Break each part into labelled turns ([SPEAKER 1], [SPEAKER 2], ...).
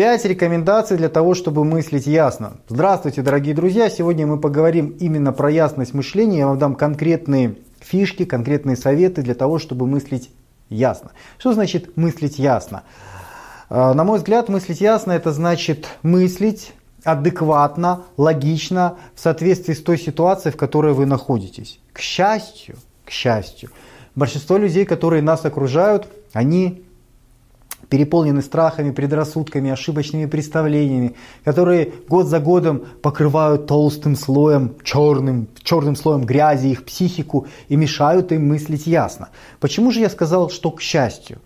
[SPEAKER 1] Пять рекомендаций для того, чтобы мыслить ясно. Здравствуйте, дорогие друзья! Сегодня мы поговорим именно про ясность мышления. Я вам дам конкретные фишки, конкретные советы для того, чтобы мыслить ясно. Что значит мыслить ясно? А, на мой взгляд, мыслить ясно это значит мыслить адекватно, логично, в соответствии с той ситуацией, в которой вы находитесь. К счастью, к счастью, большинство людей, которые нас окружают, они переполнены страхами, предрассудками, ошибочными представлениями, которые год за годом покрывают толстым слоем, черным, черным слоем грязи их психику и мешают им мыслить ясно. Почему же я сказал, что к счастью?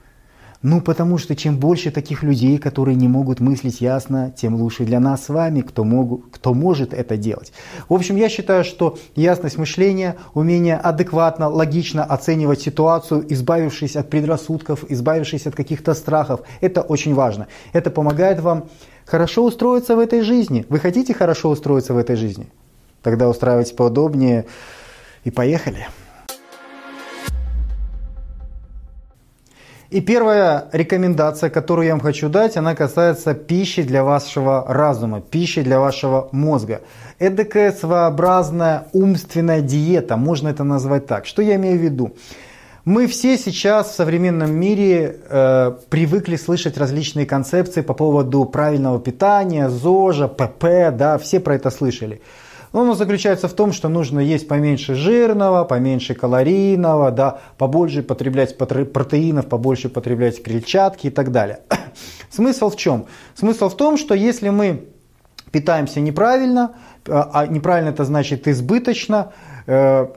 [SPEAKER 1] Ну, потому что чем больше таких людей, которые не могут мыслить ясно, тем лучше для нас с вами, кто, могу, кто может это делать. В общем, я считаю, что ясность мышления, умение адекватно, логично оценивать ситуацию, избавившись от предрассудков, избавившись от каких-то страхов, это очень важно. Это помогает вам хорошо устроиться в этой жизни. Вы хотите хорошо устроиться в этой жизни? Тогда устраивайтесь поудобнее и поехали. И первая рекомендация, которую я вам хочу дать, она касается пищи для вашего разума, пищи для вашего мозга. Эдакая своеобразная умственная диета, можно это назвать так. Что я имею в виду? Мы все сейчас в современном мире э, привыкли слышать различные концепции по поводу правильного питания, ЗОЖа, ПП, да, все про это слышали. Но оно заключается в том, что нужно есть поменьше жирного, поменьше калорийного, да, побольше потреблять протеинов, побольше потреблять клетчатки и так далее. Смысл в чем? Смысл в том, что если мы питаемся неправильно, а, а неправильно это значит избыточно, э,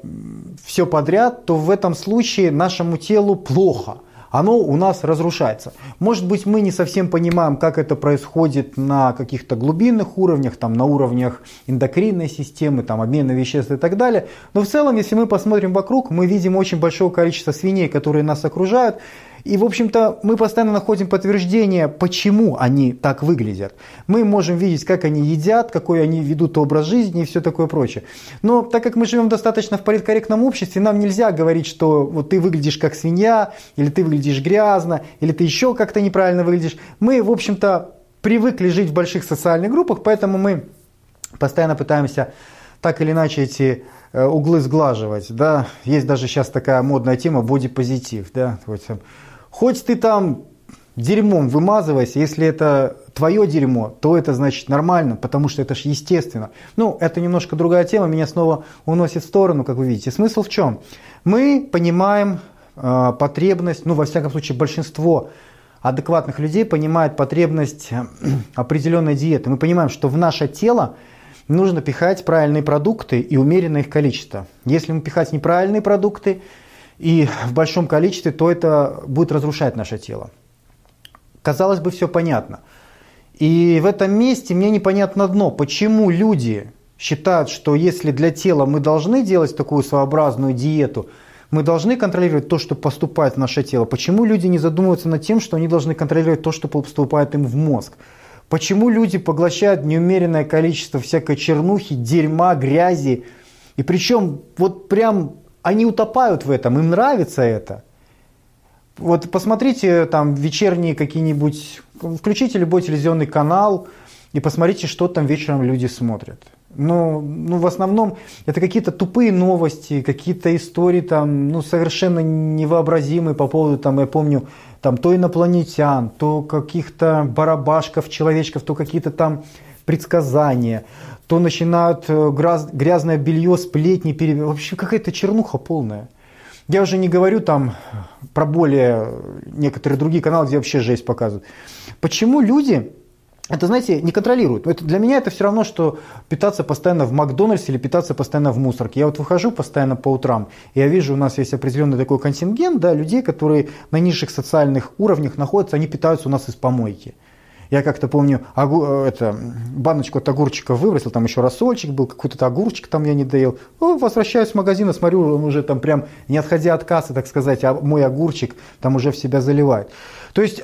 [SPEAKER 1] все подряд, то в этом случае нашему телу плохо оно у нас разрушается. Может быть, мы не совсем понимаем, как это происходит на каких-то глубинных уровнях, там, на уровнях эндокринной системы, там, обмена веществ и так далее. Но в целом, если мы посмотрим вокруг, мы видим очень большое количество свиней, которые нас окружают, и, в общем-то, мы постоянно находим подтверждение, почему они так выглядят. Мы можем видеть, как они едят, какой они ведут образ жизни и все такое прочее. Но так как мы живем достаточно в политкорректном обществе, нам нельзя говорить, что вот ты выглядишь как свинья, или ты выглядишь грязно, или ты еще как-то неправильно выглядишь. Мы, в общем-то, привыкли жить в больших социальных группах, поэтому мы постоянно пытаемся так или иначе эти э, углы сглаживать. Да? Есть даже сейчас такая модная тема бодипозитив. Да? Вот, Хоть ты там дерьмом вымазывайся, если это твое дерьмо, то это значит нормально, потому что это же естественно. Ну, это немножко другая тема, меня снова уносит в сторону, как вы видите. Смысл в чем? Мы понимаем э, потребность, ну, во всяком случае, большинство адекватных людей понимает потребность э, определенной диеты. Мы понимаем, что в наше тело нужно пихать правильные продукты и умеренное их количество. Если мы пихать неправильные продукты, и в большом количестве, то это будет разрушать наше тело. Казалось бы, все понятно. И в этом месте мне непонятно одно, почему люди считают, что если для тела мы должны делать такую своеобразную диету, мы должны контролировать то, что поступает в наше тело. Почему люди не задумываются над тем, что они должны контролировать то, что поступает им в мозг? Почему люди поглощают неумеренное количество всякой чернухи, дерьма, грязи? И причем вот прям они утопают в этом, им нравится это. Вот посмотрите там вечерние какие-нибудь, включите любой телевизионный канал и посмотрите, что там вечером люди смотрят. Ну, ну, в основном это какие-то тупые новости, какие-то истории там, ну, совершенно невообразимые по поводу, там, я помню, там, то инопланетян, то каких-то барабашков, человечков, то какие-то там предсказания, то начинают э, грязное белье, сплетни, пере... вообще какая-то чернуха полная. Я уже не говорю там про более некоторые другие каналы, где вообще жесть показывают. Почему люди это, знаете, не контролируют. Это, для меня это все равно, что питаться постоянно в Макдональдсе или питаться постоянно в мусорке. Я вот выхожу постоянно по утрам, и я вижу, у нас есть определенный такой контингент да, людей, которые на низших социальных уровнях находятся, они питаются у нас из помойки. Я как-то помню, огу, э, это, баночку от огурчика выбросил, там еще рассольчик был, какой-то огурчик там я не доел. Ну, возвращаюсь в магазин и смотрю, он уже там прям, не отходя от кассы, так сказать, а мой огурчик там уже в себя заливает. То есть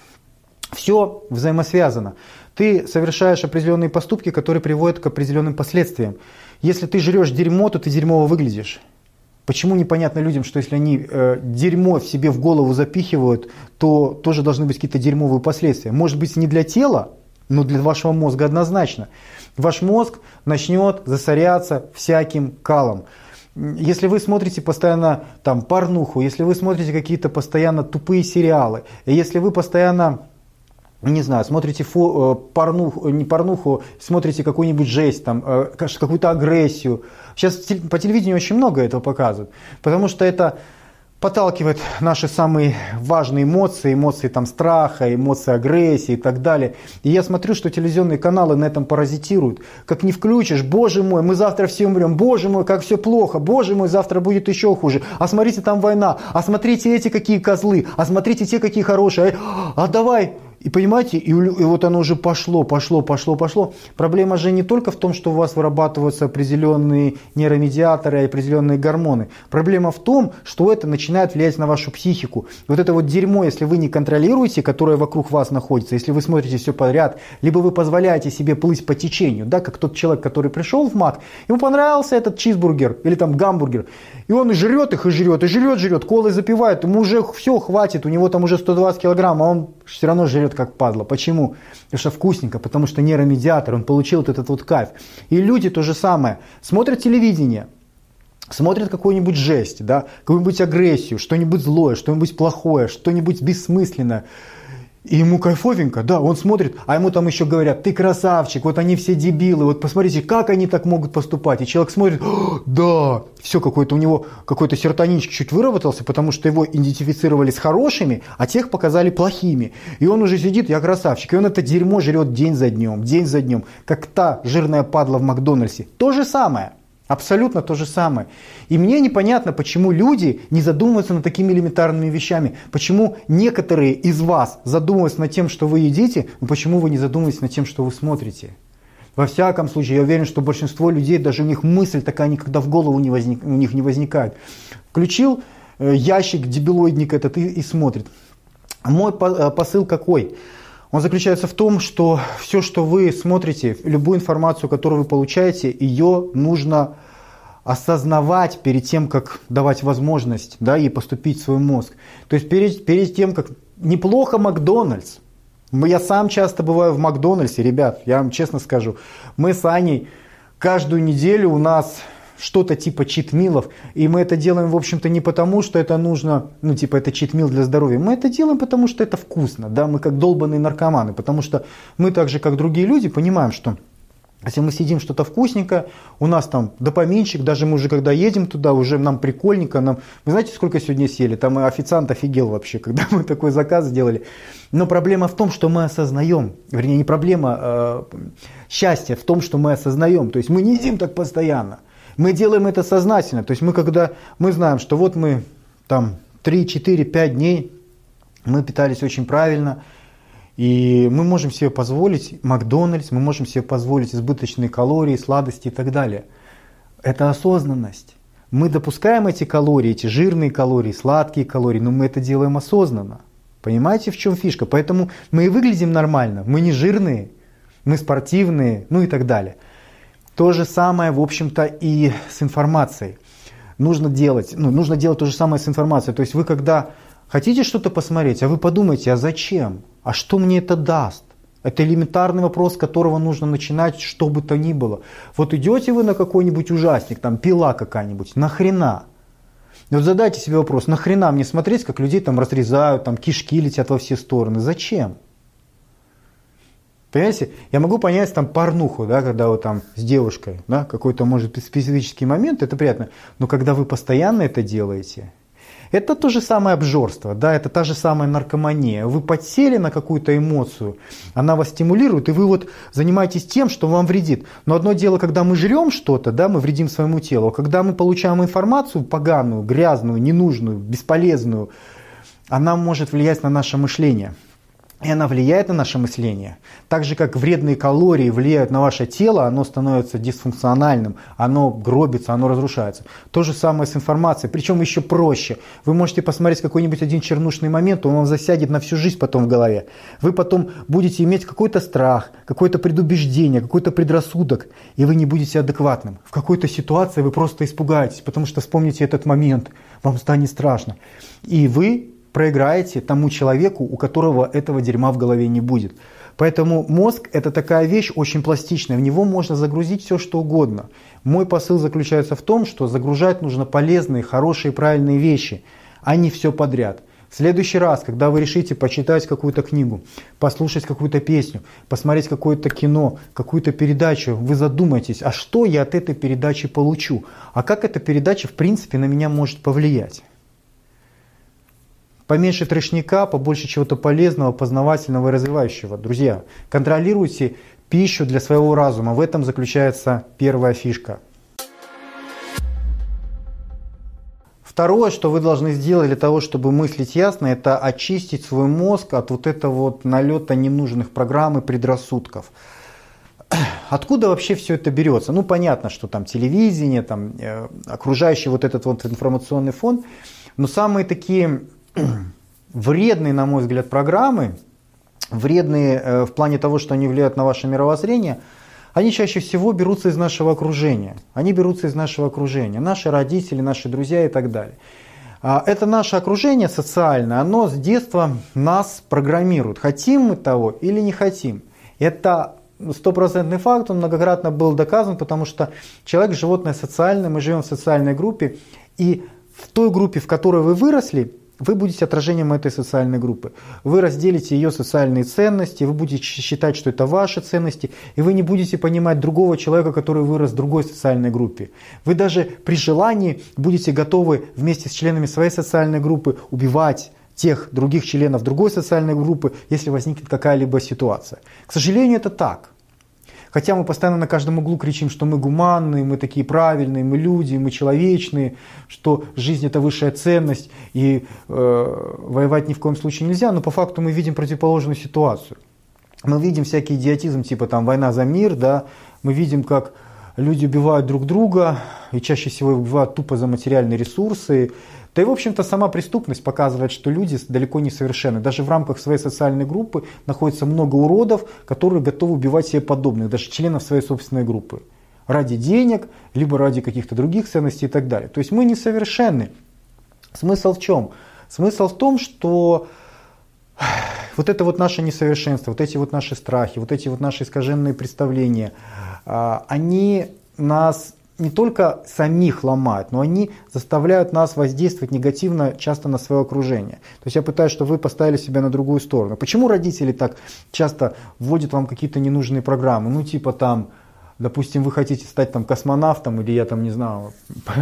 [SPEAKER 1] все взаимосвязано. Ты совершаешь определенные поступки, которые приводят к определенным последствиям. Если ты жрешь дерьмо, то ты дерьмово выглядишь. Почему непонятно людям, что если они э, дерьмо в себе в голову запихивают, то тоже должны быть какие-то дерьмовые последствия. Может быть не для тела, но для вашего мозга однозначно. Ваш мозг начнет засоряться всяким калом. Если вы смотрите постоянно там порнуху, если вы смотрите какие-то постоянно тупые сериалы, если вы постоянно не знаю, смотрите фо, э, порнуху, не порнуху, смотрите какую-нибудь жесть, там, э, какую-то агрессию. Сейчас по телевидению очень много этого показывают, потому что это подталкивает наши самые важные эмоции, эмоции там, страха, эмоции агрессии и так далее. И я смотрю, что телевизионные каналы на этом паразитируют. Как не включишь, боже мой, мы завтра все умрем, боже мой, как все плохо, боже мой, завтра будет еще хуже. А смотрите, там война, а смотрите эти какие козлы, а смотрите те какие хорошие, а давай и понимаете, и, и вот оно уже пошло, пошло, пошло, пошло. Проблема же не только в том, что у вас вырабатываются определенные нейромедиаторы определенные гормоны. Проблема в том, что это начинает влиять на вашу психику. Вот это вот дерьмо, если вы не контролируете, которое вокруг вас находится, если вы смотрите все подряд, либо вы позволяете себе плыть по течению, да, как тот человек, который пришел в МАК, ему понравился этот чизбургер или там гамбургер, и он и жрет их, и жрет, и жрет, жрет, колы запивает, ему уже все хватит, у него там уже 120 килограмм, а он все равно жрет как падла. Почему? Потому что вкусненько, потому что нейромедиатор, он получил вот этот вот кайф. И люди то же самое, смотрят телевидение, смотрят какую-нибудь жесть, да, какую-нибудь агрессию, что-нибудь злое, что-нибудь плохое, что-нибудь бессмысленное. И ему кайфовенько, да, он смотрит, а ему там еще говорят, ты красавчик, вот они все дебилы, вот посмотрите, как они так могут поступать. И человек смотрит, да, все, какой-то у него какой-то серотонинчик чуть выработался, потому что его идентифицировали с хорошими, а тех показали плохими. И он уже сидит, я красавчик, и он это дерьмо жрет день за днем, день за днем, как та жирная падла в Макдональдсе. То же самое. Абсолютно то же самое. И мне непонятно, почему люди не задумываются над такими элементарными вещами. Почему некоторые из вас задумываются над тем, что вы едите, но почему вы не задумываетесь над тем, что вы смотрите. Во всяком случае, я уверен, что большинство людей, даже у них мысль такая никогда в голову не возник, у них не возникает. Включил э, ящик, дебилоидник этот и, и смотрит. Мой э, посыл какой? Он заключается в том, что все, что вы смотрите, любую информацию, которую вы получаете, ее нужно осознавать перед тем, как давать возможность да, ей поступить в свой мозг. То есть перед, перед тем, как неплохо Макдональдс. Я сам часто бываю в Макдональдсе, ребят, я вам честно скажу. Мы с Аней каждую неделю у нас что-то типа читмилов. И мы это делаем, в общем-то, не потому, что это нужно, ну, типа, это читмил для здоровья. Мы это делаем, потому что это вкусно, да, мы как долбанные наркоманы, потому что мы так же, как другие люди, понимаем, что если мы сидим что-то вкусненькое, у нас там допаминчик, даже мы уже когда едем туда, уже нам прикольненько, нам, вы знаете, сколько сегодня сели? Там официант офигел вообще, когда мы такой заказ сделали. Но проблема в том, что мы осознаем, вернее, не проблема, а счастье в том, что мы осознаем. То есть мы не едим так постоянно. Мы делаем это сознательно. То есть мы когда мы знаем, что вот мы там 3, 4, 5 дней мы питались очень правильно, и мы можем себе позволить Макдональдс, мы можем себе позволить избыточные калории, сладости и так далее. Это осознанность. Мы допускаем эти калории, эти жирные калории, сладкие калории, но мы это делаем осознанно. Понимаете, в чем фишка? Поэтому мы и выглядим нормально. Мы не жирные, мы спортивные, ну и так далее. То же самое, в общем-то, и с информацией. Нужно делать, ну, нужно делать то же самое с информацией. То есть вы когда хотите что-то посмотреть, а вы подумайте, а зачем? А что мне это даст? Это элементарный вопрос, с которого нужно начинать, что бы то ни было. Вот идете вы на какой-нибудь ужасник, там пила какая-нибудь, нахрена? Вот задайте себе вопрос, нахрена мне смотреть, как людей там разрезают, там кишки летят во все стороны? Зачем? Понимаете, я могу понять там порнуху, да, когда вы там с девушкой, да, какой-то может специфический момент, это приятно. Но когда вы постоянно это делаете, это то же самое обжорство, да, это та же самая наркомания. Вы подсели на какую-то эмоцию, она вас стимулирует, и вы вот занимаетесь тем, что вам вредит. Но одно дело, когда мы жрем что-то, да, мы вредим своему телу, а когда мы получаем информацию поганую, грязную, ненужную, бесполезную, она может влиять на наше мышление. И она влияет на наше мышление. Так же, как вредные калории влияют на ваше тело, оно становится дисфункциональным, оно гробится, оно разрушается. То же самое с информацией, причем еще проще. Вы можете посмотреть какой-нибудь один чернушный момент, он вам засядет на всю жизнь потом в голове. Вы потом будете иметь какой-то страх, какое-то предубеждение, какой-то предрассудок, и вы не будете адекватным. В какой-то ситуации вы просто испугаетесь, потому что вспомните этот момент, вам станет страшно. И вы проиграете тому человеку, у которого этого дерьма в голове не будет. Поэтому мозг это такая вещь очень пластичная, в него можно загрузить все что угодно. Мой посыл заключается в том, что загружать нужно полезные, хорошие, правильные вещи, а не все подряд. В следующий раз, когда вы решите почитать какую-то книгу, послушать какую-то песню, посмотреть какое-то кино, какую-то передачу, вы задумайтесь, а что я от этой передачи получу? А как эта передача в принципе на меня может повлиять? Поменьше трешника, побольше чего-то полезного, познавательного и развивающего. Друзья, контролируйте пищу для своего разума. В этом заключается первая фишка. Второе, что вы должны сделать для того, чтобы мыслить ясно, это очистить свой мозг от вот этого вот налета ненужных программ и предрассудков. Откуда вообще все это берется? Ну, понятно, что там телевидение, там э, окружающий вот этот вот информационный фон, но самые такие вредные, на мой взгляд, программы, вредные э, в плане того, что они влияют на ваше мировоззрение, они чаще всего берутся из нашего окружения. Они берутся из нашего окружения. Наши родители, наши друзья и так далее. А, это наше окружение социальное, оно с детства нас программирует. Хотим мы того или не хотим. Это стопроцентный факт, он многократно был доказан, потому что человек животное социальное, мы живем в социальной группе, и в той группе, в которой вы выросли, вы будете отражением этой социальной группы. Вы разделите ее социальные ценности, вы будете считать, что это ваши ценности, и вы не будете понимать другого человека, который вырос в другой социальной группе. Вы даже при желании будете готовы вместе с членами своей социальной группы убивать тех других членов другой социальной группы, если возникнет какая-либо ситуация. К сожалению, это так. Хотя мы постоянно на каждом углу кричим, что мы гуманные, мы такие правильные, мы люди, мы человечные, что жизнь это высшая ценность и э, воевать ни в коем случае нельзя, но по факту мы видим противоположную ситуацию. Мы видим всякий идиотизм, типа там война за мир, да, мы видим, как люди убивают друг друга, и чаще всего убивают тупо за материальные ресурсы, да и, в общем-то, сама преступность показывает, что люди далеко не совершенны. Даже в рамках своей социальной группы находится много уродов, которые готовы убивать себе подобных, даже членов своей собственной группы. Ради денег, либо ради каких-то других ценностей и так далее. То есть мы несовершенны. Смысл в чем? Смысл в том, что вот это вот наше несовершенство, вот эти вот наши страхи, вот эти вот наши искаженные представления, а, они нас не только самих ломают, но они заставляют нас воздействовать негативно часто на свое окружение. То есть я пытаюсь, чтобы вы поставили себя на другую сторону. Почему родители так часто вводят вам какие-то ненужные программы? Ну типа там, допустим, вы хотите стать там космонавтом или я там не знаю,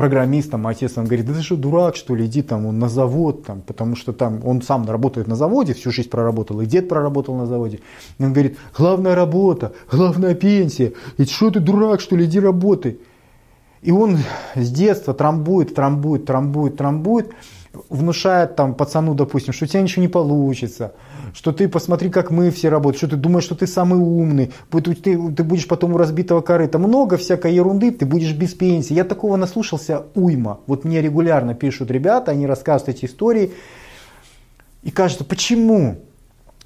[SPEAKER 1] программистом, а отец он говорит, да ты что, дурак, что ли, иди там на завод, там, потому что там он сам работает на заводе, всю жизнь проработал, и дед проработал на заводе. И он говорит, главная работа, главная пенсия, и что ты дурак, что ли, иди работай. И он с детства трамбует, трамбует, трамбует, трамбует, внушает там пацану, допустим, что у тебя ничего не получится, что ты посмотри, как мы все работаем, что ты думаешь, что ты самый умный, ты, ты будешь потом у разбитого корыта. Много всякой ерунды, ты будешь без пенсии. Я такого наслушался уйма. Вот мне регулярно пишут ребята, они рассказывают эти истории. И кажется, почему?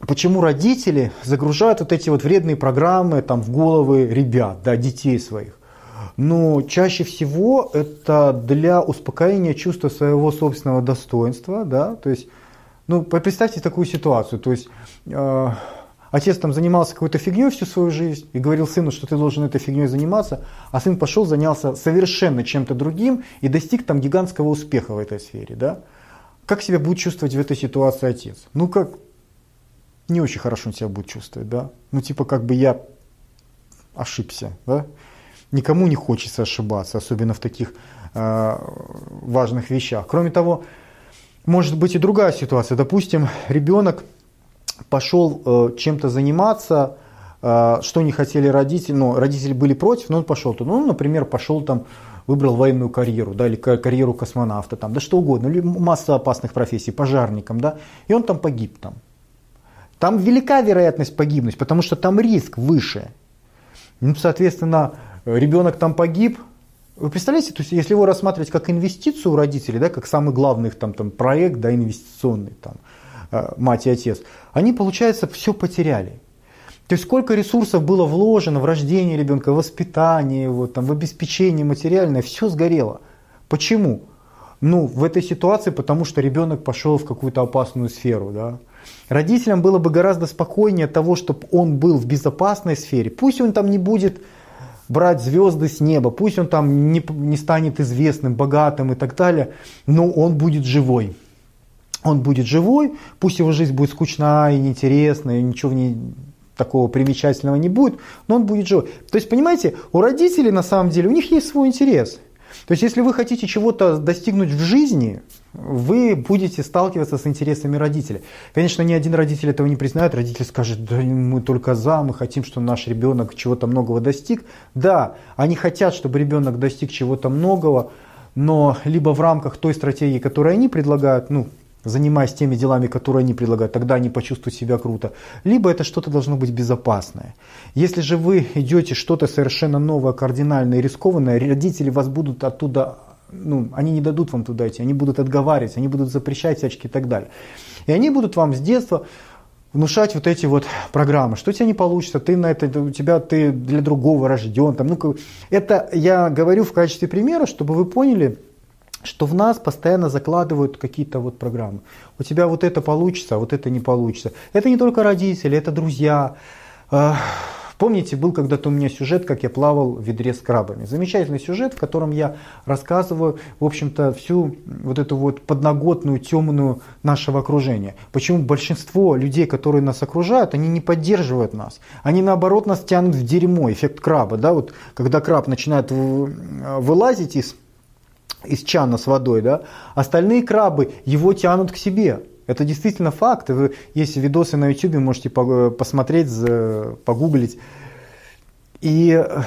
[SPEAKER 1] Почему родители загружают вот эти вот вредные программы там, в головы ребят, да, детей своих? Но чаще всего это для успокоения чувства своего собственного достоинства, да, то есть, ну, представьте такую ситуацию, то есть, э, отец там занимался какой-то фигней всю свою жизнь и говорил сыну, что ты должен этой фигней заниматься, а сын пошел, занялся совершенно чем-то другим и достиг там гигантского успеха в этой сфере, да. Как себя будет чувствовать в этой ситуации отец? Ну, как не очень хорошо он себя будет чувствовать, да. Ну, типа, как бы я ошибся, да никому не хочется ошибаться, особенно в таких э, важных вещах. Кроме того, может быть и другая ситуация. Допустим, ребенок пошел э, чем-то заниматься, э, что не хотели родители, но родители были против, но он пошел туда. Ну, например, пошел там, выбрал военную карьеру, да, или карьеру космонавта, там, да что угодно, или масса опасных профессий, пожарником, да, и он там погиб там. Там велика вероятность погибнуть, потому что там риск выше. Ну, соответственно, ребенок там погиб. Вы представляете, то есть, если его рассматривать как инвестицию у родителей, да, как самый главный их там, там, проект да, инвестиционный, там, э, мать и отец, они, получается, все потеряли. То есть сколько ресурсов было вложено в рождение ребенка, в воспитание его, там, в обеспечение материальное, все сгорело. Почему? Ну, в этой ситуации, потому что ребенок пошел в какую-то опасную сферу. Да? Родителям было бы гораздо спокойнее того, чтобы он был в безопасной сфере. Пусть он там не будет брать звезды с неба, пусть он там не, не станет известным, богатым и так далее, но он будет живой. Он будет живой, пусть его жизнь будет скучна и неинтересная, и ничего в ней такого примечательного не будет, но он будет живой. То есть, понимаете, у родителей на самом деле, у них есть свой интерес. То есть, если вы хотите чего-то достигнуть в жизни, вы будете сталкиваться с интересами родителей. Конечно, ни один родитель этого не признает. Родитель скажет, да мы только за, мы хотим, чтобы наш ребенок чего-то многого достиг. Да, они хотят, чтобы ребенок достиг чего-то многого, но либо в рамках той стратегии, которую они предлагают, ну, занимаясь теми делами, которые они предлагают, тогда они почувствуют себя круто. Либо это что-то должно быть безопасное. Если же вы идете что-то совершенно новое, кардинальное рискованное, родители вас будут оттуда, ну, они не дадут вам туда идти, они будут отговаривать, они будут запрещать всячески и так далее. И они будут вам с детства внушать вот эти вот программы, что у тебя не получится, ты на это, у тебя ты для другого рожден. Там, ну, это я говорю в качестве примера, чтобы вы поняли, что в нас постоянно закладывают какие-то вот программы. У тебя вот это получится, а вот это не получится. Это не только родители, это друзья. Помните, был когда-то у меня сюжет, как я плавал в ведре с крабами. Замечательный сюжет, в котором я рассказываю, в общем-то, всю вот эту вот подноготную, темную нашего окружения. Почему большинство людей, которые нас окружают, они не поддерживают нас. Они наоборот нас тянут в дерьмо, эффект краба. Да? Вот, когда краб начинает вылазить из из чана с водой, да, остальные крабы его тянут к себе. Это действительно факт. Вы, есть видосы на YouTube, можете посмотреть, погуглить. И э,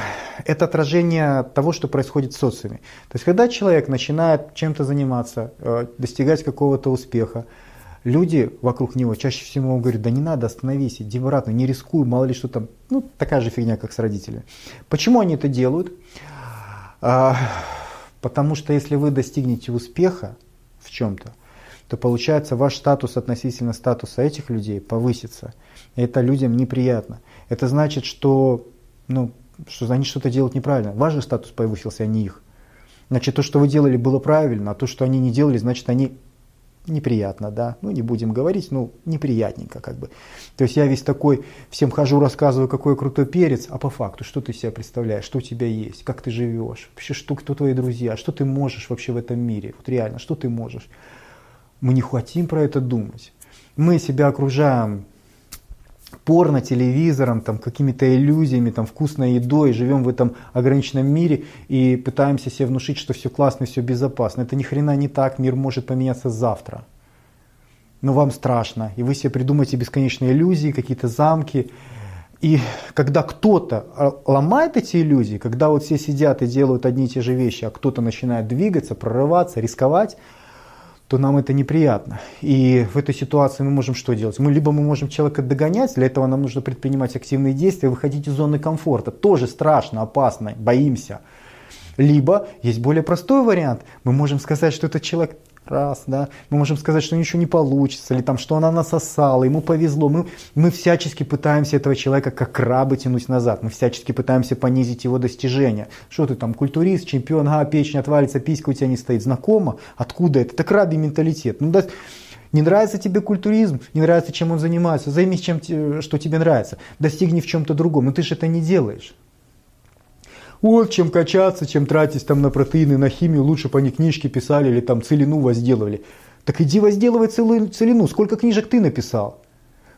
[SPEAKER 1] это отражение того, что происходит в социуме. То есть, когда человек начинает чем-то заниматься, э, достигать какого-то успеха, люди вокруг него чаще всего говорят, да не надо, остановись, иди обратно, не рискуй, мало ли что там. Ну, такая же фигня, как с родителями. Почему они это делают? А, Потому что если вы достигнете успеха в чем-то, то получается ваш статус относительно статуса этих людей повысится. И это людям неприятно. Это значит, что, ну, что они что-то делают неправильно. Ваш же статус повысился, а не их. Значит, то, что вы делали, было правильно, а то, что они не делали, значит, они неприятно, да, ну не будем говорить, ну неприятненько как бы. То есть я весь такой, всем хожу, рассказываю, какой крутой перец, а по факту, что ты себя представляешь, что у тебя есть, как ты живешь, вообще, что, кто твои друзья, что ты можешь вообще в этом мире, вот реально, что ты можешь. Мы не хотим про это думать. Мы себя окружаем порно, телевизором, там, какими-то иллюзиями, там, вкусной едой, живем в этом ограниченном мире и пытаемся себе внушить, что все классно, все безопасно. Это ни хрена не так, мир может поменяться завтра. Но вам страшно, и вы себе придумаете бесконечные иллюзии, какие-то замки. И когда кто-то ломает эти иллюзии, когда вот все сидят и делают одни и те же вещи, а кто-то начинает двигаться, прорываться, рисковать, то нам это неприятно. И в этой ситуации мы можем что делать? Мы либо мы можем человека догонять, для этого нам нужно предпринимать активные действия, выходить из зоны комфорта. Тоже страшно, опасно, боимся. Либо есть более простой вариант. Мы можем сказать, что этот человек раз, да, мы можем сказать, что ничего не получится, или там, что она насосала, ему повезло. Мы, мы всячески пытаемся этого человека как крабы тянуть назад, мы всячески пытаемся понизить его достижения. Что ты там, культурист, чемпион, а, печень отвалится, писька у тебя не стоит. Знакомо? Откуда это? Это крабий менталитет. Ну, да, не нравится тебе культуризм, не нравится, чем он занимается, займись чем, что тебе нравится, достигни в чем-то другом, но ты же это не делаешь. Вот чем качаться, чем тратить там на протеины, на химию, лучше по ней книжки писали или там целину возделывали. Так иди возделывай целую целину, сколько книжек ты написал?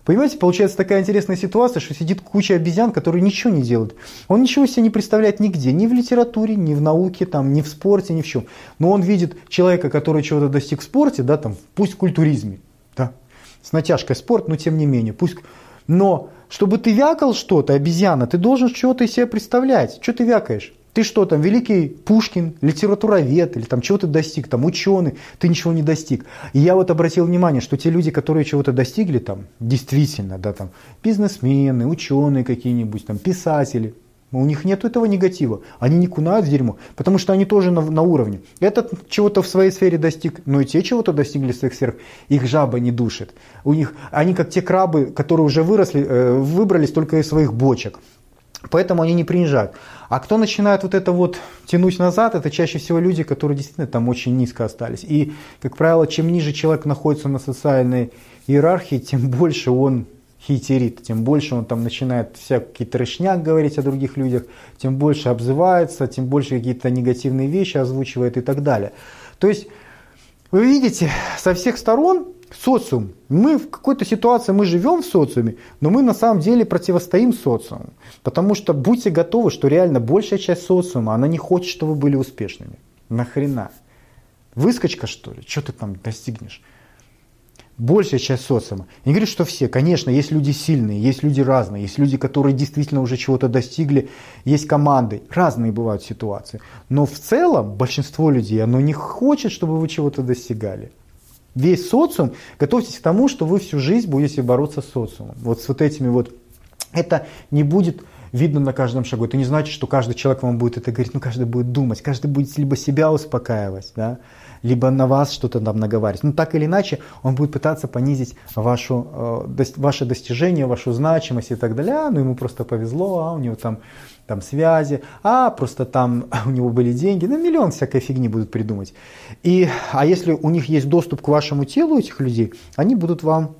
[SPEAKER 1] Понимаете, получается такая интересная ситуация, что сидит куча обезьян, которые ничего не делают. Он ничего себе не представляет нигде, ни в литературе, ни в науке, там, ни в спорте, ни в чем. Но он видит человека, который чего-то достиг в спорте, да, там, пусть в культуризме, да, с натяжкой спорт, но тем не менее, пусть... Но чтобы ты вякал что-то, обезьяна, ты должен чего-то из себя представлять. Что ты вякаешь? Ты что там, великий Пушкин, литературовед или там чего-то достиг, там ученый, ты ничего не достиг. И я вот обратил внимание, что те люди, которые чего-то достигли, там, действительно, да, там, бизнесмены, ученые какие-нибудь, там, писатели, у них нет этого негатива. Они не кунают в дерьмо, потому что они тоже на, на уровне. Этот чего-то в своей сфере достиг, но и те чего-то достигли в своих сферах. Их жаба не душит. У них, они как те крабы, которые уже выросли, э, выбрались только из своих бочек. Поэтому они не принижают. А кто начинает вот это вот тянуть назад, это чаще всего люди, которые действительно там очень низко остались. И, как правило, чем ниже человек находится на социальной иерархии, тем больше он хейтерит, тем больше он там начинает всякий трешняк говорить о других людях, тем больше обзывается, тем больше какие-то негативные вещи озвучивает и так далее. То есть, вы видите, со всех сторон социум. Мы в какой-то ситуации, мы живем в социуме, но мы на самом деле противостоим социуму. Потому что будьте готовы, что реально большая часть социума, она не хочет, чтобы вы были успешными. Нахрена? Выскочка что ли? Что ты там достигнешь? Большая часть социума. Не говорю, что все. Конечно, есть люди сильные, есть люди разные, есть люди, которые действительно уже чего-то достигли, есть команды. Разные бывают ситуации. Но в целом большинство людей, оно не хочет, чтобы вы чего-то достигали. Весь социум, готовьтесь к тому, что вы всю жизнь будете бороться с социумом. Вот с вот этими вот. Это не будет видно на каждом шагу. Это не значит, что каждый человек вам будет это говорить, но каждый будет думать, каждый будет либо себя успокаивать, да, либо на вас что-то там наговаривать. Ну, так или иначе, он будет пытаться понизить вашу, э, ваше достижение, вашу значимость и так далее. А, ну, ему просто повезло, а у него там, там связи, а просто там у него были деньги. Ну, миллион всякой фигни будут придумать. И, а если у них есть доступ к вашему телу, этих людей, они будут вам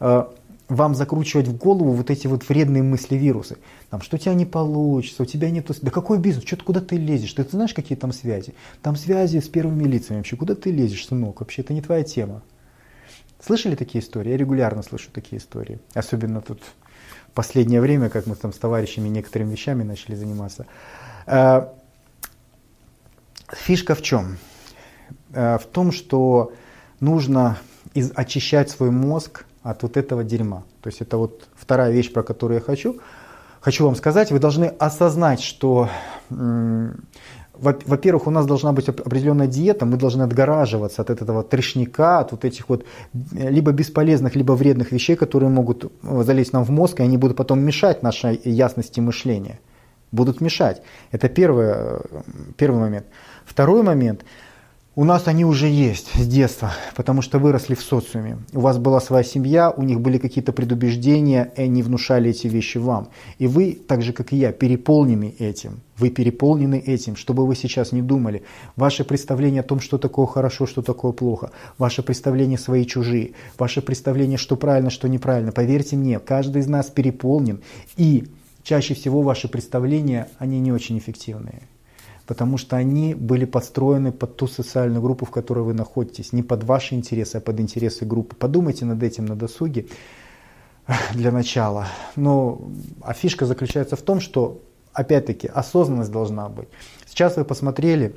[SPEAKER 1] э, вам закручивать в голову вот эти вот вредные мысли вирусы. Там, что у тебя не получится, у тебя нет... Да какой бизнес? Что ты, куда ты лезешь? Ты, ты знаешь, какие там связи? Там связи с первыми лицами вообще. Куда ты лезешь, сынок? Вообще, это не твоя тема. Слышали такие истории? Я регулярно слышу такие истории. Особенно тут в последнее время, как мы там с товарищами некоторыми вещами начали заниматься. Э, фишка в чем? Э, в том, что нужно очищать свой мозг от вот этого дерьма. То есть это вот вторая вещь, про которую я хочу. Хочу вам сказать, вы должны осознать, что, во-первых, у нас должна быть определенная диета, мы должны отгораживаться от этого трешника, от вот этих вот либо бесполезных, либо вредных вещей, которые могут залезть нам в мозг, и они будут потом мешать нашей ясности мышления. Будут мешать. Это первый, первый момент. Второй момент – у нас они уже есть с детства, потому что выросли в социуме. У вас была своя семья, у них были какие-то предубеждения, и они внушали эти вещи вам. И вы, так же как и я, переполнены этим. Вы переполнены этим, чтобы вы сейчас не думали. Ваше представление о том, что такое хорошо, что такое плохо, ваше представление свои чужие, ваше представление, что правильно, что неправильно. Поверьте мне, каждый из нас переполнен, и чаще всего ваши представления, они не очень эффективные потому что они были подстроены под ту социальную группу, в которой вы находитесь, не под ваши интересы, а под интересы группы. Подумайте над этим на досуге для начала. Но а фишка заключается в том, что, опять-таки, осознанность должна быть. Сейчас вы посмотрели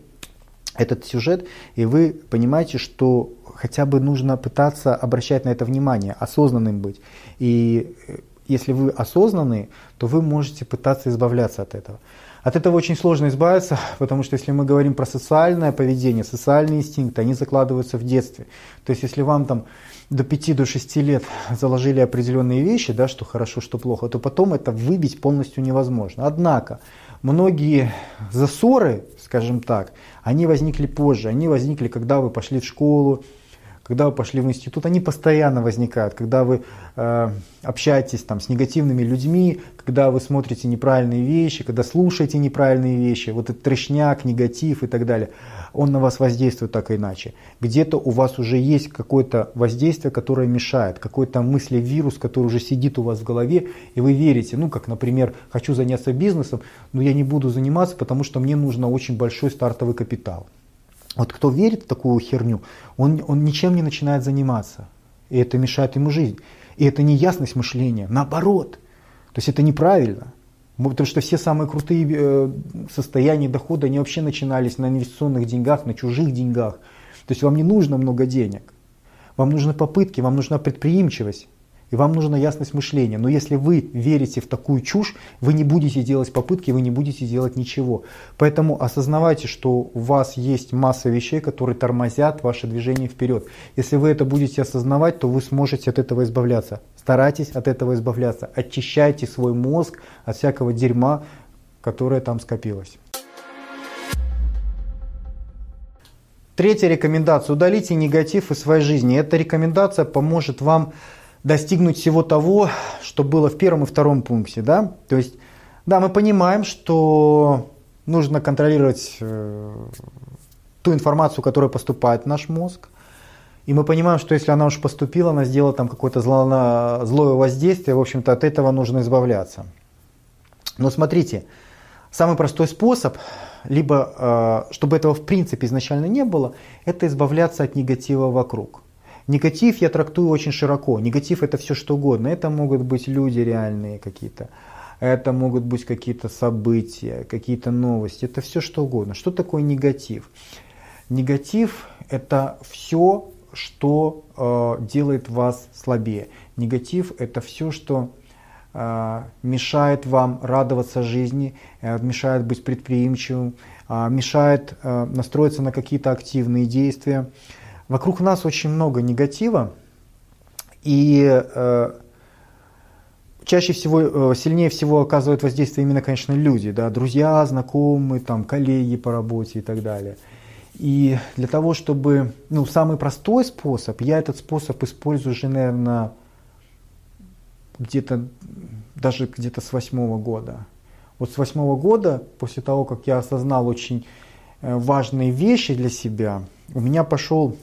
[SPEAKER 1] этот сюжет, и вы понимаете, что хотя бы нужно пытаться обращать на это внимание, осознанным быть. И э, если вы осознанные, то вы можете пытаться избавляться от этого. От этого очень сложно избавиться, потому что если мы говорим про социальное поведение, социальные инстинкты, они закладываются в детстве. То есть если вам там до 5-6 до 6 лет заложили определенные вещи, да, что хорошо, что плохо, то потом это выбить полностью невозможно. Однако многие засоры, скажем так, они возникли позже. Они возникли, когда вы пошли в школу, когда вы пошли в институт, они постоянно возникают, когда вы э, общаетесь там, с негативными людьми, когда вы смотрите неправильные вещи, когда слушаете неправильные вещи, вот этот трешняк, негатив и так далее, он на вас воздействует так и иначе. Где-то у вас уже есть какое-то воздействие, которое мешает, какой-то мысли-вирус, который уже сидит у вас в голове, и вы верите, ну как, например, хочу заняться бизнесом, но я не буду заниматься, потому что мне нужно очень большой стартовый капитал. Вот кто верит в такую херню, он, он ничем не начинает заниматься. И это мешает ему жизнь. И это не ясность мышления, наоборот. То есть это неправильно. Потому что все самые крутые э, состояния дохода, они вообще начинались на инвестиционных деньгах, на чужих деньгах. То есть вам не нужно много денег. Вам нужны попытки, вам нужна предприимчивость. И вам нужна ясность мышления. Но если вы верите в такую чушь, вы не будете делать попытки, вы не будете делать ничего. Поэтому осознавайте, что у вас есть масса вещей, которые тормозят ваше движение вперед. Если вы это будете осознавать, то вы сможете от этого избавляться. Старайтесь от этого избавляться. Очищайте свой мозг от всякого дерьма, которое там скопилось. Третья рекомендация. Удалите негатив из своей жизни. Эта рекомендация поможет вам достигнуть всего того, что было в первом и втором пункте. Да? То есть, да, мы понимаем, что нужно контролировать э, ту информацию, которая поступает в наш мозг. И мы понимаем, что если она уж поступила, она сделала там какое-то зло, злое воздействие, в общем-то от этого нужно избавляться. Но смотрите, самый простой способ, либо э, чтобы этого в принципе изначально не было, это избавляться от негатива вокруг. Негатив я трактую очень широко. Негатив это все что угодно. Это могут быть люди реальные какие-то. Это могут быть какие-то события, какие-то новости. Это все что угодно. Что такое негатив? Негатив это все, что э, делает вас слабее. Негатив это все, что э, мешает вам радоваться жизни, э, мешает быть предприимчивым, э, мешает настроиться на какие-то активные действия. Вокруг нас очень много негатива, и э, чаще всего, э, сильнее всего оказывают воздействие именно, конечно, люди, да, друзья, знакомые, там, коллеги по работе и так далее. И для того, чтобы, ну, самый простой способ, я этот способ использую уже, наверное, где-то, даже где-то с восьмого года. Вот с восьмого года, после того, как я осознал очень э, важные вещи для себя, у меня пошел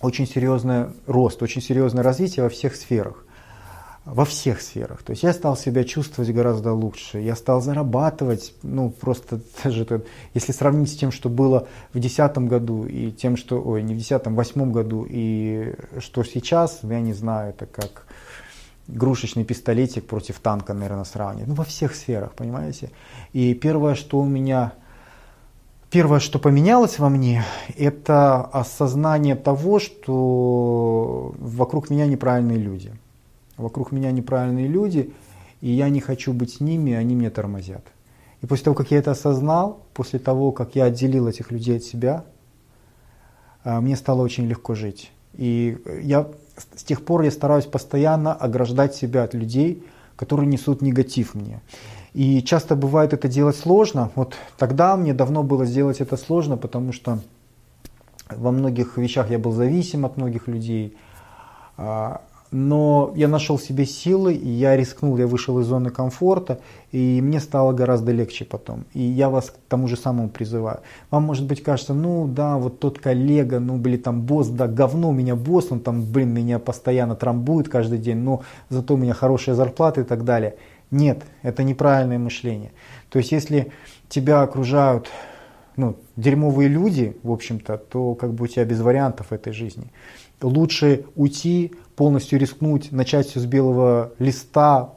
[SPEAKER 1] очень серьезный рост, очень серьезное развитие во всех сферах. Во всех сферах. То есть я стал себя чувствовать гораздо лучше. Я стал зарабатывать, ну просто даже это, если сравнить с тем, что было в 2010 году и тем, что, ой, не в 2010, в 2008 году и что сейчас, я не знаю, это как игрушечный пистолетик против танка, наверное, сравнить. Ну, во всех сферах, понимаете? И первое, что у меня Первое, что поменялось во мне, это осознание того, что вокруг меня неправильные люди. Вокруг меня неправильные люди, и я не хочу быть с ними, они меня тормозят. И после того, как я это осознал, после того, как я отделил этих людей от себя, а, мне стало очень легко жить. И я с тех пор я стараюсь постоянно ограждать себя от людей, которые несут негатив мне. И часто бывает это делать сложно. Вот тогда мне давно было сделать это сложно, потому что во многих вещах я был зависим от многих людей. А, но я нашел в себе силы, и я рискнул, я вышел из зоны комфорта, и мне стало гораздо легче потом. И я вас к тому же самому призываю. Вам, может быть, кажется, ну да, вот тот коллега, ну, блин, там босс, да, говно у меня босс, он там, блин, меня постоянно трамбует каждый день, но зато у меня хорошая зарплата и так далее. Нет, это неправильное мышление. То есть если тебя окружают ну, дерьмовые люди, в общем-то, то как бы у тебя без вариантов этой жизни. Лучше уйти, полностью рискнуть, начать все с белого листа,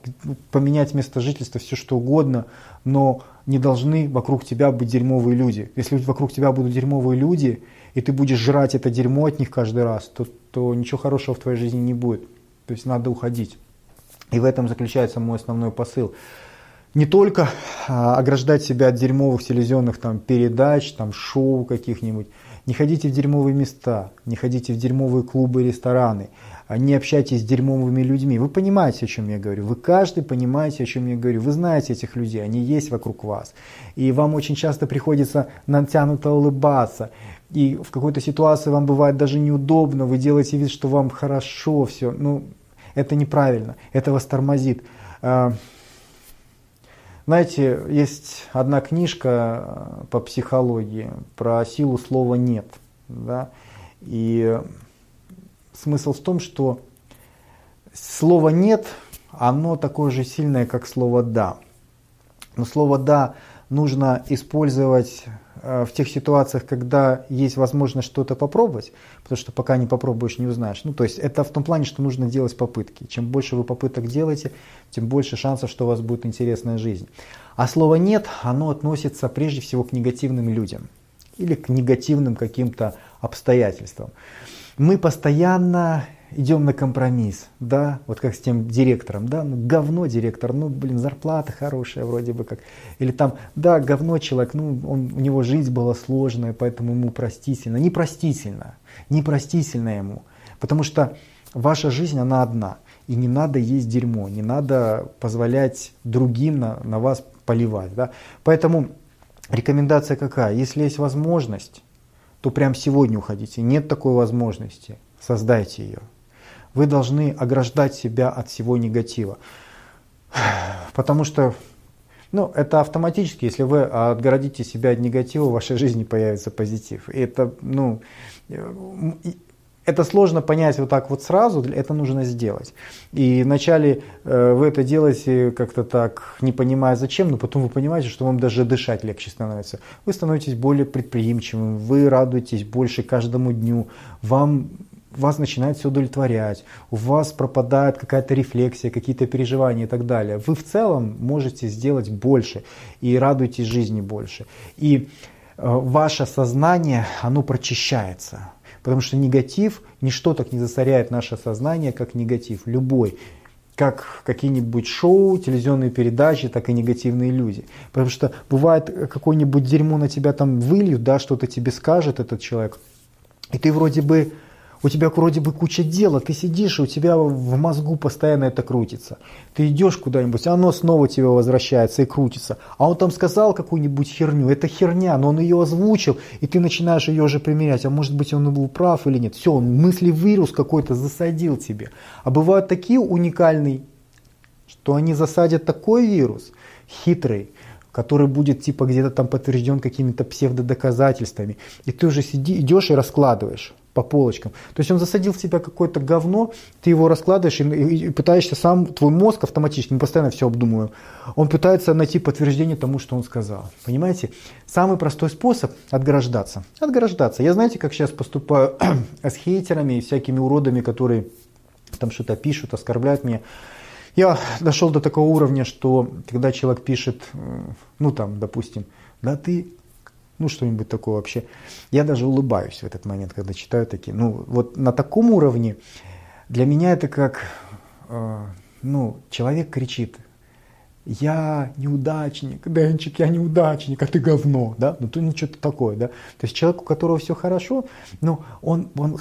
[SPEAKER 1] поменять место жительства, все что угодно, но не должны вокруг тебя быть дерьмовые люди. Если вокруг тебя будут дерьмовые люди, и ты будешь жрать это дерьмо от них каждый раз, то, то ничего хорошего в твоей жизни не будет. То есть надо уходить. И в этом заключается мой основной посыл. Не только а, ограждать себя от дерьмовых телевизионных там, передач, там, шоу каких-нибудь. Не ходите в дерьмовые места, не ходите в дерьмовые клубы, рестораны, а не общайтесь с дерьмовыми людьми. Вы понимаете, о чем я говорю. Вы каждый понимаете, о чем я говорю. Вы знаете этих людей, они есть вокруг вас. И вам очень часто приходится натянуто улыбаться. И в какой-то ситуации вам бывает даже неудобно, вы делаете вид, что вам хорошо все. Ну, это неправильно, это вас тормозит. А, знаете, есть одна книжка а, по психологии про силу слова «нет». Да? И смысл в том, что слово «нет», оно такое же сильное, как слово «да». Но слово «да» нужно использовать Э, в тех ситуациях, когда есть возможность что-то попробовать, потому что пока не попробуешь, не узнаешь. Ну, то есть это в том плане, что нужно делать попытки. Чем больше вы попыток делаете, тем больше шансов, что у вас будет интересная жизнь. А слово «нет», оно относится прежде всего к негативным людям или к негативным каким-то обстоятельствам. Мы постоянно идем на компромисс, да, вот как с тем директором, да, ну говно директор, ну блин, зарплата хорошая вроде бы как, или там, да, говно человек, ну он, у него жизнь была сложная, поэтому ему простительно, непростительно, непростительно ему, потому что ваша жизнь, она одна, и не надо есть дерьмо, не надо позволять другим на, на вас поливать, да, поэтому рекомендация какая, если есть возможность, то прям сегодня уходите, нет такой возможности, создайте ее. Вы должны ограждать себя от всего негатива. Потому что ну, это автоматически, если вы отгородите себя от негатива, в вашей жизни появится позитив. И это, ну, это сложно понять вот так вот сразу, это нужно сделать. И вначале э, вы это делаете как-то так, не понимая зачем, но потом вы понимаете, что вам даже дышать легче становится. Вы становитесь более предприимчивым, вы радуетесь больше каждому дню, вам вас начинает все удовлетворять, у вас пропадает какая-то рефлексия, какие-то переживания и так далее. Вы в целом можете сделать больше и радуетесь жизни больше. И э, ваше сознание, оно прочищается. Потому что негатив, ничто так не засоряет наше сознание, как негатив, любой как какие-нибудь шоу, телевизионные передачи, так и негативные люди. Потому что бывает какое-нибудь дерьмо на тебя там выльют, да, что-то тебе скажет этот человек, и ты вроде бы у тебя вроде бы куча дела, ты сидишь, и у тебя в мозгу постоянно это крутится. Ты идешь куда-нибудь, оно снова тебе возвращается и крутится. А он там сказал какую-нибудь херню, это херня, но он ее озвучил, и ты начинаешь ее уже примерять, а может быть он был прав или нет. Все, он мысли-вирус какой-то засадил тебе. А бывают такие уникальные, что они засадят такой вирус, хитрый, который будет типа где-то там подтвержден какими-то псевдодоказательствами. И ты уже сиди, идешь и раскладываешь по полочкам. То есть он засадил в тебя какое-то говно, ты его раскладываешь и, и, и пытаешься сам, твой мозг автоматически, мы постоянно все обдумываем, он пытается найти подтверждение тому, что он сказал. Понимаете? Самый простой способ отграждаться. Отграждаться. Я знаете, как сейчас поступаю с хейтерами и всякими уродами, которые там что-то пишут, оскорбляют меня. Я дошел до такого уровня, что когда человек пишет, ну там, допустим, да ты ну что-нибудь такое вообще. Я даже улыбаюсь в этот момент, когда читаю такие. Ну вот на таком уровне для меня это как, э, ну, человек кричит, я неудачник, Денчик, я неудачник, а ты говно, да, ну то ну что-то такое, да. То есть человек, у которого все хорошо, ну он, он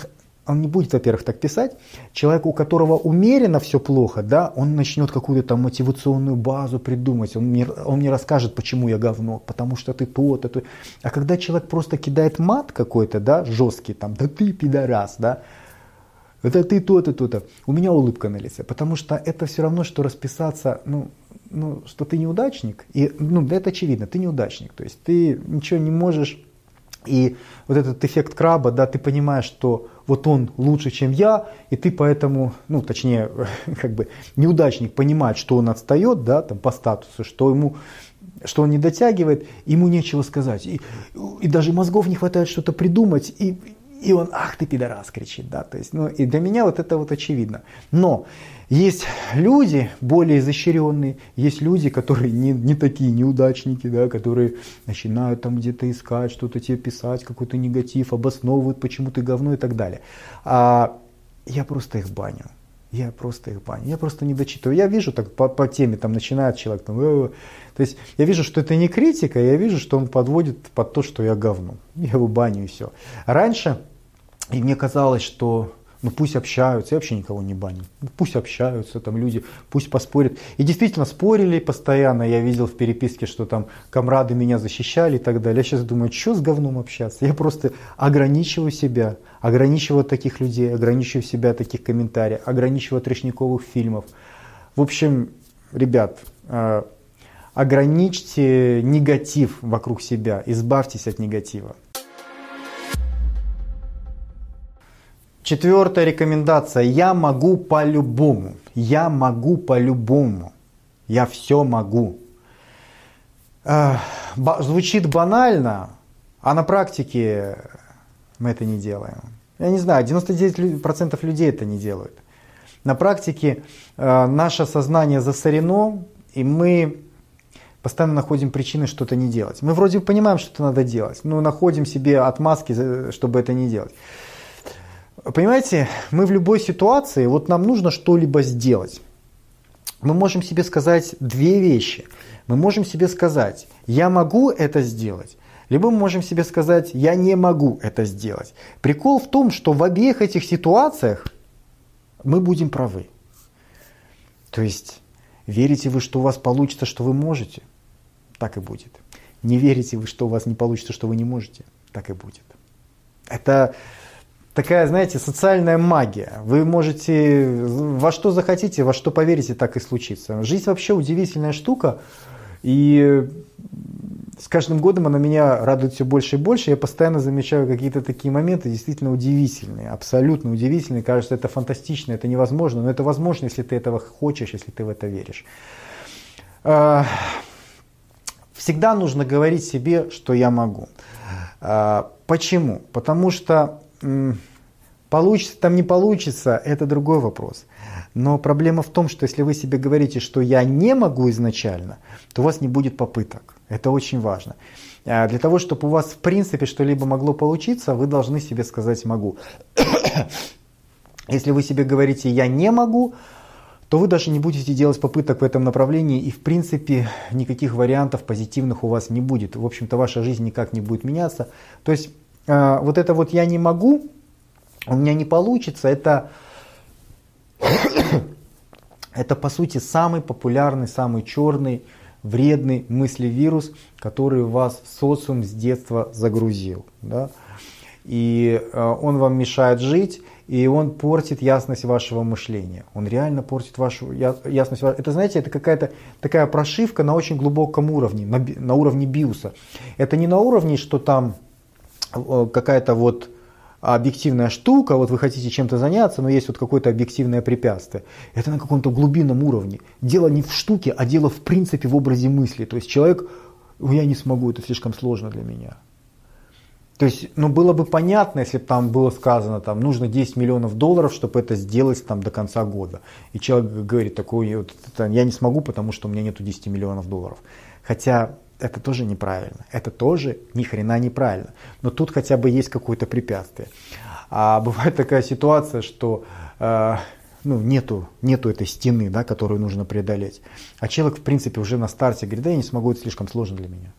[SPEAKER 1] он не будет, во-первых, так писать. Человек, у которого умеренно все плохо, да, он начнет какую-то там мотивационную базу придумать. Он мне, он мне расскажет, почему я говно, потому что ты то-то. То. А когда человек просто кидает мат какой-то, да, жесткий, там, да ты пидорас, да, это ты то-то, то-то. У меня улыбка на лице, потому что это все равно, что расписаться, ну, ну, что ты неудачник. И, ну, это очевидно, ты неудачник. То есть ты ничего не можешь и вот этот эффект краба, да, ты понимаешь, что вот он лучше, чем я, и ты поэтому, ну, точнее, как бы неудачник понимает, что он отстает, да, там по статусу, что ему что он не дотягивает, ему нечего сказать. И, и даже мозгов не хватает что-то придумать, и, и он, ах ты пидорас, кричит, да, то есть, ну, и для меня вот это вот очевидно. Но есть люди более изощренные, есть люди, которые не, не такие неудачники, да, которые начинают там где-то искать, что-то тебе писать, какой-то негатив, обосновывают, почему ты говно и так далее. А я просто их баню. Я просто их баню. Я просто не дочитываю. Я вижу так по, по теме, там начинает человек, там, э, то есть я вижу, что это не критика, я вижу, что он подводит под то, что я говно. Я его баню и все. Раньше и мне казалось, что ну пусть общаются, я вообще никого не баню. Ну, пусть общаются там люди, пусть поспорят. И действительно спорили постоянно, я видел в переписке, что там комрады меня защищали и так далее. Я сейчас думаю, что с говном общаться? Я просто ограничиваю себя, ограничиваю таких людей, ограничиваю себя таких комментариев, ограничиваю трешниковых фильмов. В общем, ребят, э, ограничьте негатив вокруг себя, избавьтесь от негатива. Четвертая рекомендация. Я могу по-любому. Я могу по-любому. Я все могу. Звучит банально, а на практике мы это не делаем. Я не знаю, 99% людей это не делают. На практике э, наше сознание засорено, и мы постоянно находим причины что-то не делать. Мы вроде понимаем, что это надо делать, но находим себе отмазки, чтобы это не делать. Понимаете, мы в любой ситуации, вот нам нужно что-либо сделать. Мы можем себе сказать две вещи. Мы можем себе сказать, я могу это сделать, либо мы можем себе сказать, я не могу это сделать. Прикол в том, что в обеих этих ситуациях мы будем правы. То есть, верите вы, что у вас получится, что вы можете? Так и будет. Не верите вы, что у вас не получится, что вы не можете? Так и будет. Это такая, знаете, социальная магия. Вы можете во что захотите, во что поверите, так и случится. Жизнь вообще удивительная штука. И с каждым годом она меня радует все больше и больше. Я постоянно замечаю какие-то такие моменты действительно удивительные, абсолютно удивительные. Кажется, это фантастично, это невозможно. Но это возможно, если ты этого хочешь, если ты в это веришь. А, всегда нужно говорить себе, что я могу. А, почему? Потому что получится там не получится, это другой вопрос. Но проблема в том, что если вы себе говорите, что я не могу изначально, то у вас не будет попыток. Это очень важно. А, для того, чтобы у вас в принципе что-либо могло получиться, вы должны себе сказать «могу». Если вы себе говорите «я не могу», то вы даже не будете делать попыток в этом направлении, и в принципе никаких вариантов позитивных у вас не будет. В общем-то, ваша жизнь никак не будет меняться. То есть вот это вот «я не могу», у меня не получится, это, это по сути самый популярный, самый черный, вредный мыслевирус, который вас социум с детства загрузил. Да? И э, он вам мешает жить, и он портит ясность вашего мышления. Он реально портит вашу ясность. Это, знаете, это какая-то такая прошивка на очень глубоком уровне, на, на уровне биуса. Это не на уровне, что там какая-то вот объективная штука, вот вы хотите чем-то заняться, но есть вот какое-то объективное препятствие. Это на каком-то глубинном уровне. Дело не в штуке, а дело в принципе в образе мысли. То есть человек, я не смогу, это слишком сложно для меня. То есть, ну, было бы понятно, если бы там было сказано, там, нужно 10 миллионов долларов, чтобы это сделать там до конца года. И человек говорит, такой, вот, я не смогу, потому что у меня нету 10 миллионов долларов. Хотя это тоже неправильно. Это тоже ни хрена неправильно. Но тут хотя бы есть какое-то препятствие. А бывает такая ситуация, что э, ну, нету, нету этой стены, да, которую нужно преодолеть. А человек, в принципе, уже на старте говорит, да я не смогу, это слишком сложно для меня.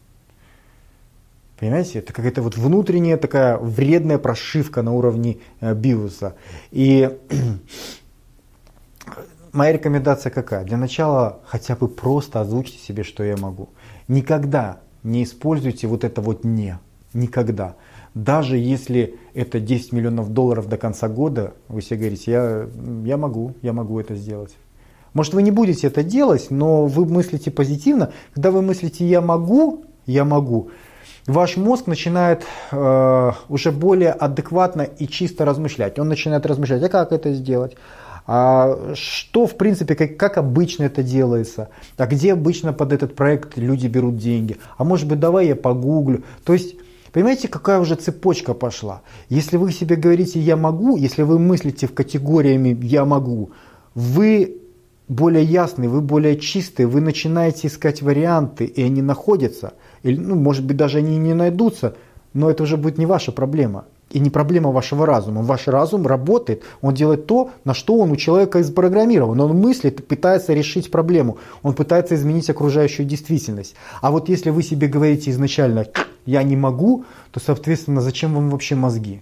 [SPEAKER 1] Понимаете, это какая-то вот внутренняя такая вредная прошивка на уровне э, биуса. И моя рекомендация какая? Для начала хотя бы просто озвучьте себе, что я могу. Никогда не используйте вот это вот «не». Никогда. Даже если это 10 миллионов долларов до конца года, вы себе говорите, я, я могу, я могу это сделать. Может вы не будете это делать, но вы мыслите позитивно. Когда вы мыслите «я могу», «я могу», ваш мозг начинает э, уже более адекватно и чисто размышлять. Он начинает размышлять, а как это сделать? А что, в принципе, как, как обычно это делается? А где обычно под этот проект люди берут деньги? А может быть, давай я погуглю. То есть, понимаете, какая уже цепочка пошла? Если вы себе говорите «я могу», если вы мыслите в категориями «я могу», вы более ясный, вы более чистый, вы начинаете искать варианты, и они находятся. Или, ну, может быть, даже они не найдутся, но это уже будет не ваша проблема. И не проблема вашего разума. Ваш разум работает, он делает то, на что он у человека запрограммирован. Он мыслит, пытается решить проблему, он пытается изменить окружающую действительность. А вот если вы себе говорите изначально «я не могу», то, соответственно, зачем вам вообще мозги?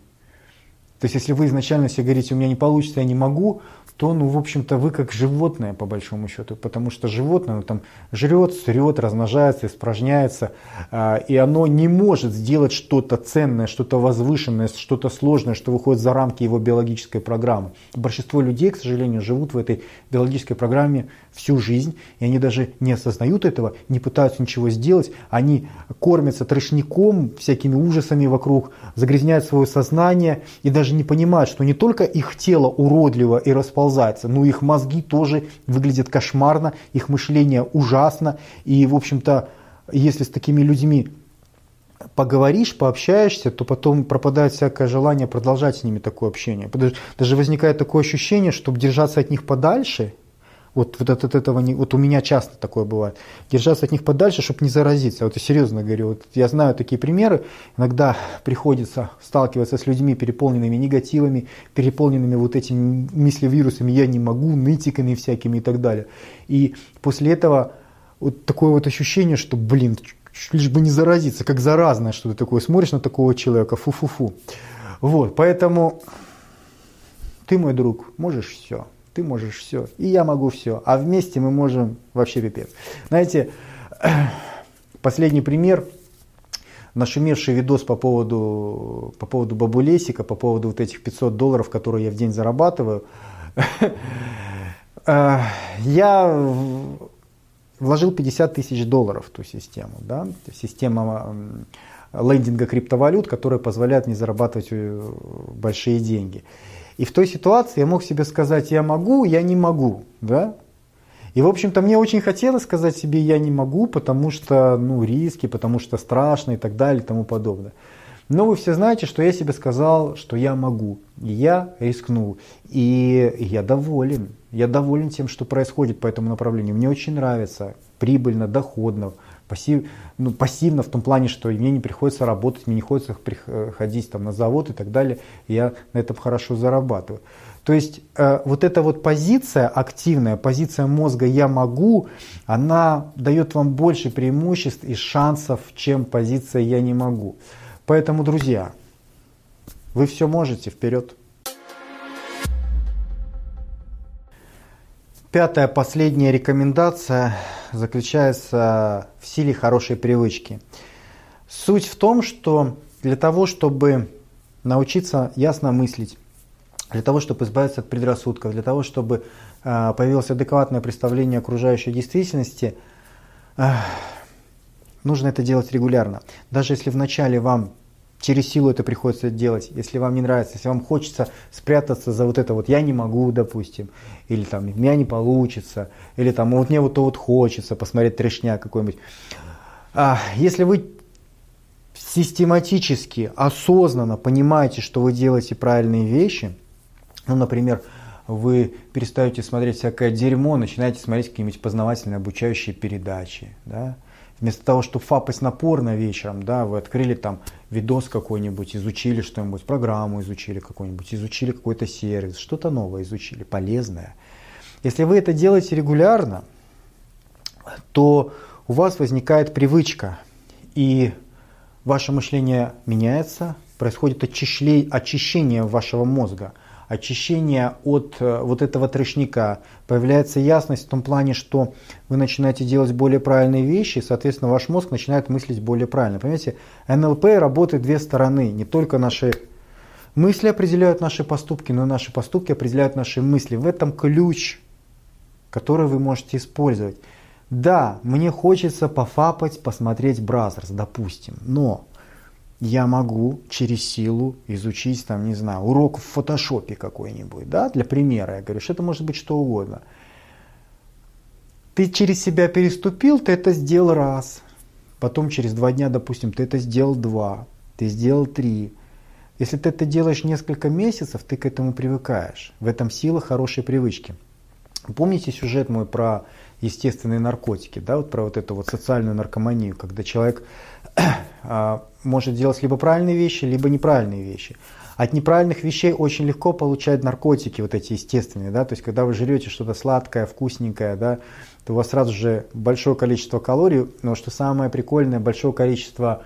[SPEAKER 1] То есть, если вы изначально себе говорите «у меня не получится, я не могу», то, ну, в общем-то, вы как животное, по большому счету, потому что животное, ну, там, жрет, срет, размножается, испражняется, э, и оно не может сделать что-то ценное, что-то возвышенное, что-то сложное, что выходит за рамки его биологической программы. Большинство людей, к сожалению, живут в этой биологической программе всю жизнь, и они даже не осознают этого, не пытаются ничего сделать, они кормятся трешником, всякими ужасами вокруг, загрязняют свое сознание и даже не понимают, что не только их тело уродливо и расползается, но их мозги тоже выглядят кошмарно, их мышление ужасно, и, в общем-то, если с такими людьми поговоришь, пообщаешься, то потом пропадает всякое желание продолжать с ними такое общение. Даже возникает такое ощущение, чтобы держаться от них подальше – Вот, вот от, от этого не, вот у меня часто такое бывает. Держаться от них подальше, чтобы не заразиться. Вот я серьезно говорю, вот я знаю такие примеры. Иногда приходится сталкиваться с людьми, переполненными негативами, переполненными вот этими мыслевирусами, я не могу, нытиками всякими и так далее. И после этого вот такое вот ощущение, что, блин, лишь бы не заразиться, как заразное что-то такое. Смотришь на такого человека, фу-фу-фу. Вот, поэтому ты, мой друг, можешь все. Ты можешь все. И я могу все. А вместе мы можем вообще пипец. Знаете, последний пример. Нашумевший видос по поводу, по поводу бабулесика, по поводу вот этих 500 долларов, которые я в день зарабатываю. Я вложил 50 тысяч долларов в ту систему. Да? Система лендинга криптовалют, которая позволяет мне зарабатывать э, большие деньги. И в той ситуации я мог себе сказать, я могу, я не могу. Да? И, в общем-то, мне очень хотелось сказать себе, я не могу, потому что ну, риски, потому что страшно и так далее и тому подобное. Но вы все знаете, что я себе сказал, что я могу. И я рискнул. И я доволен. Я доволен тем, что происходит по этому направлению. Мне очень нравится. Прибыльно, доходно. Пассив, ну, пассивно в том плане, что мне не приходится работать, мне не приходится ходить там, на завод и так далее. Я на этом хорошо зарабатываю. То есть э, вот эта вот позиция активная, позиция мозга «я могу», она дает вам больше преимуществ и шансов, чем позиция «я не могу». Поэтому, друзья, вы все можете, вперед! Пятая, последняя рекомендация заключается в силе хорошей привычки. Суть в том, что для того, чтобы научиться ясно мыслить, для того, чтобы избавиться от предрассудков, для того, чтобы э, появилось адекватное представление окружающей действительности, э, нужно это делать регулярно. Даже если вначале вам через силу это приходится делать, если вам не нравится, если вам хочется спрятаться за вот это вот «я не могу», допустим, или там «у меня не получится», или там «вот мне вот то вот хочется посмотреть трешня какой-нибудь». А, если вы систематически, осознанно понимаете, что вы делаете правильные вещи, ну, например, вы перестаете смотреть всякое дерьмо, начинаете смотреть какие-нибудь познавательные обучающие передачи, да, Вместо того, чтобы фапать на вечером, да, вы открыли там видос какой-нибудь, изучили что-нибудь, программу изучили какую-нибудь, изучили какой-то сервис, что-то новое изучили, полезное. Если вы это делаете регулярно, то у вас возникает привычка, и ваше мышление меняется, происходит очищение вашего мозга – очищение от э, вот этого трешника, появляется ясность в том плане, что вы начинаете делать более правильные вещи, соответственно, ваш мозг начинает мыслить более правильно. Понимаете, НЛП работает две стороны, не только наши мысли определяют наши поступки, но и наши поступки определяют наши мысли. В этом ключ, который вы можете использовать. Да, мне хочется пофапать, посмотреть Brazzers, допустим, но я могу через силу изучить, там, не знаю, урок в фотошопе какой-нибудь, да, для примера, я говорю, что это может быть что угодно. Ты через себя переступил, ты это сделал раз, потом через два дня, допустим, ты это сделал два, ты сделал три. Если ты это делаешь несколько месяцев, ты к этому привыкаешь. В этом сила хорошей привычки. Помните сюжет мой про естественные наркотики, да, вот про вот эту вот социальную наркоманию, когда человек может делать либо правильные вещи, либо неправильные вещи. От неправильных вещей очень легко получать наркотики, вот эти естественные, да, то есть когда вы жрете что-то сладкое, вкусненькое, да, то у вас сразу же большое количество калорий, но что самое прикольное, большое количество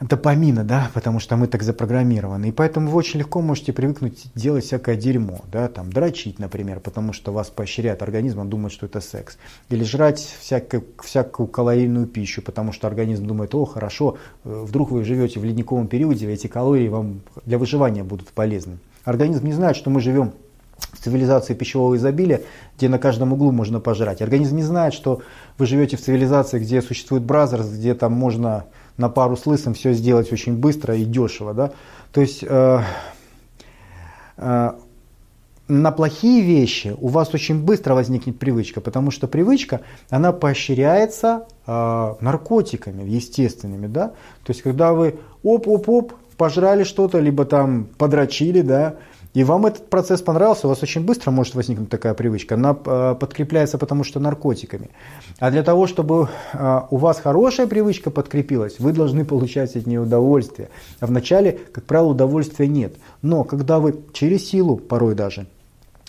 [SPEAKER 1] допамина, да, потому что мы так запрограммированы. И поэтому вы очень легко можете привыкнуть делать всякое дерьмо, да, там, дрочить, например, потому что вас поощряет организм, он думает, что это секс. Или жрать всякую, всякую калорийную пищу, потому что организм думает, о, хорошо, э, вдруг вы живете в ледниковом периоде, эти калории вам для выживания будут полезны. Организм не знает, что мы живем в цивилизации пищевого изобилия, где на каждом углу можно пожрать. Организм не знает, что вы живете в цивилизации, где существует бразерс, где там можно на пару с лысым все сделать очень быстро и дешево. Да? То есть э, э, на плохие вещи у вас очень быстро возникнет привычка, потому что привычка, она поощряется э, наркотиками естественными. Да? То есть когда вы оп-оп-оп, пожрали что-то, либо там подрочили, да, и вам этот процесс понравился, у вас очень быстро может возникнуть такая привычка. Она э, подкрепляется потому что наркотиками. А для того, чтобы э, у вас хорошая привычка подкрепилась, вы должны получать от нее удовольствие. А вначале, как правило, удовольствия нет. Но когда вы через силу, порой даже,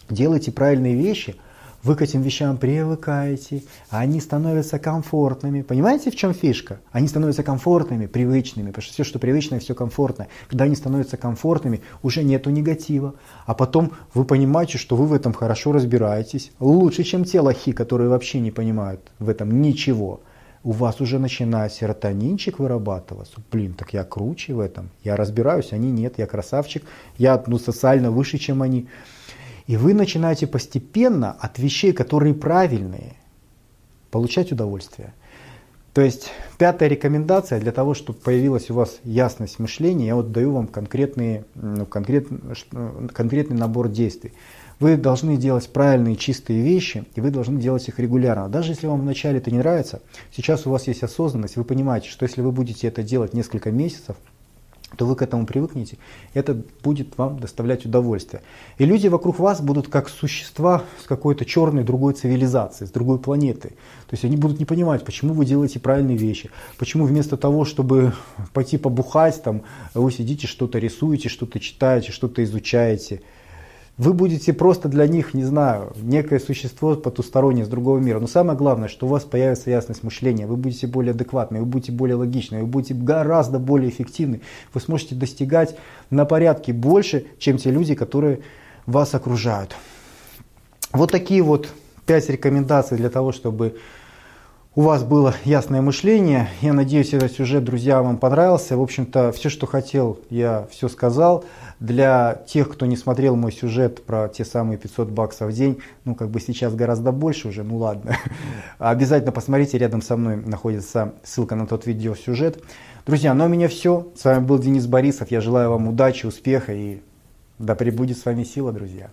[SPEAKER 1] делаете правильные вещи – вы к этим вещам привыкаете, они становятся комфортными. Понимаете, в чем фишка? Они становятся комфортными, привычными, потому что все, что привычное, все комфортно. Когда они становятся комфортными, уже нету негатива. А потом вы понимаете, что вы в этом хорошо разбираетесь. Лучше, чем те лохи, которые вообще не понимают в этом ничего. У вас уже начинает серотонинчик вырабатываться. Блин, так я круче в этом. Я разбираюсь, они нет, я красавчик. Я ну, социально выше, чем они. И вы начинаете постепенно от вещей, которые правильные, получать удовольствие. То есть пятая рекомендация для того, чтобы появилась у вас ясность мышления, я вот даю вам конкретные, ну, конкрет, конкретный набор действий. Вы должны делать правильные чистые вещи, и вы должны делать их регулярно. Даже если вам вначале это не нравится, сейчас у вас есть осознанность, вы понимаете, что если вы будете это делать несколько месяцев, то вы к этому привыкнете, это будет вам доставлять удовольствие. И люди вокруг вас будут как существа с какой-то черной другой цивилизацией, с другой планеты. То есть они будут не понимать, почему вы делаете правильные вещи, почему вместо того, чтобы пойти побухать, там, вы сидите, что-то рисуете, что-то читаете, что-то изучаете. Вы будете просто для них, не знаю, некое существо потустороннее с другого мира. Но самое главное, что у вас появится ясность мышления, вы будете более адекватны, вы будете более логичны, вы будете гораздо более эффективны. Вы сможете достигать на порядке больше, чем те люди, которые вас окружают. Вот такие вот пять рекомендаций для того, чтобы у вас было ясное мышление. Я надеюсь, этот сюжет, друзья, вам понравился. В общем-то, все, что хотел, я все сказал. Для тех, кто не смотрел мой сюжет про те самые 500 баксов в день, ну, как бы сейчас гораздо больше уже, ну ладно. Обязательно посмотрите, рядом со мной находится ссылка на тот видеосюжет. Друзья, ну а у меня все. С вами был Денис Борисов. Я желаю вам удачи, успеха и да пребудет с вами сила, друзья.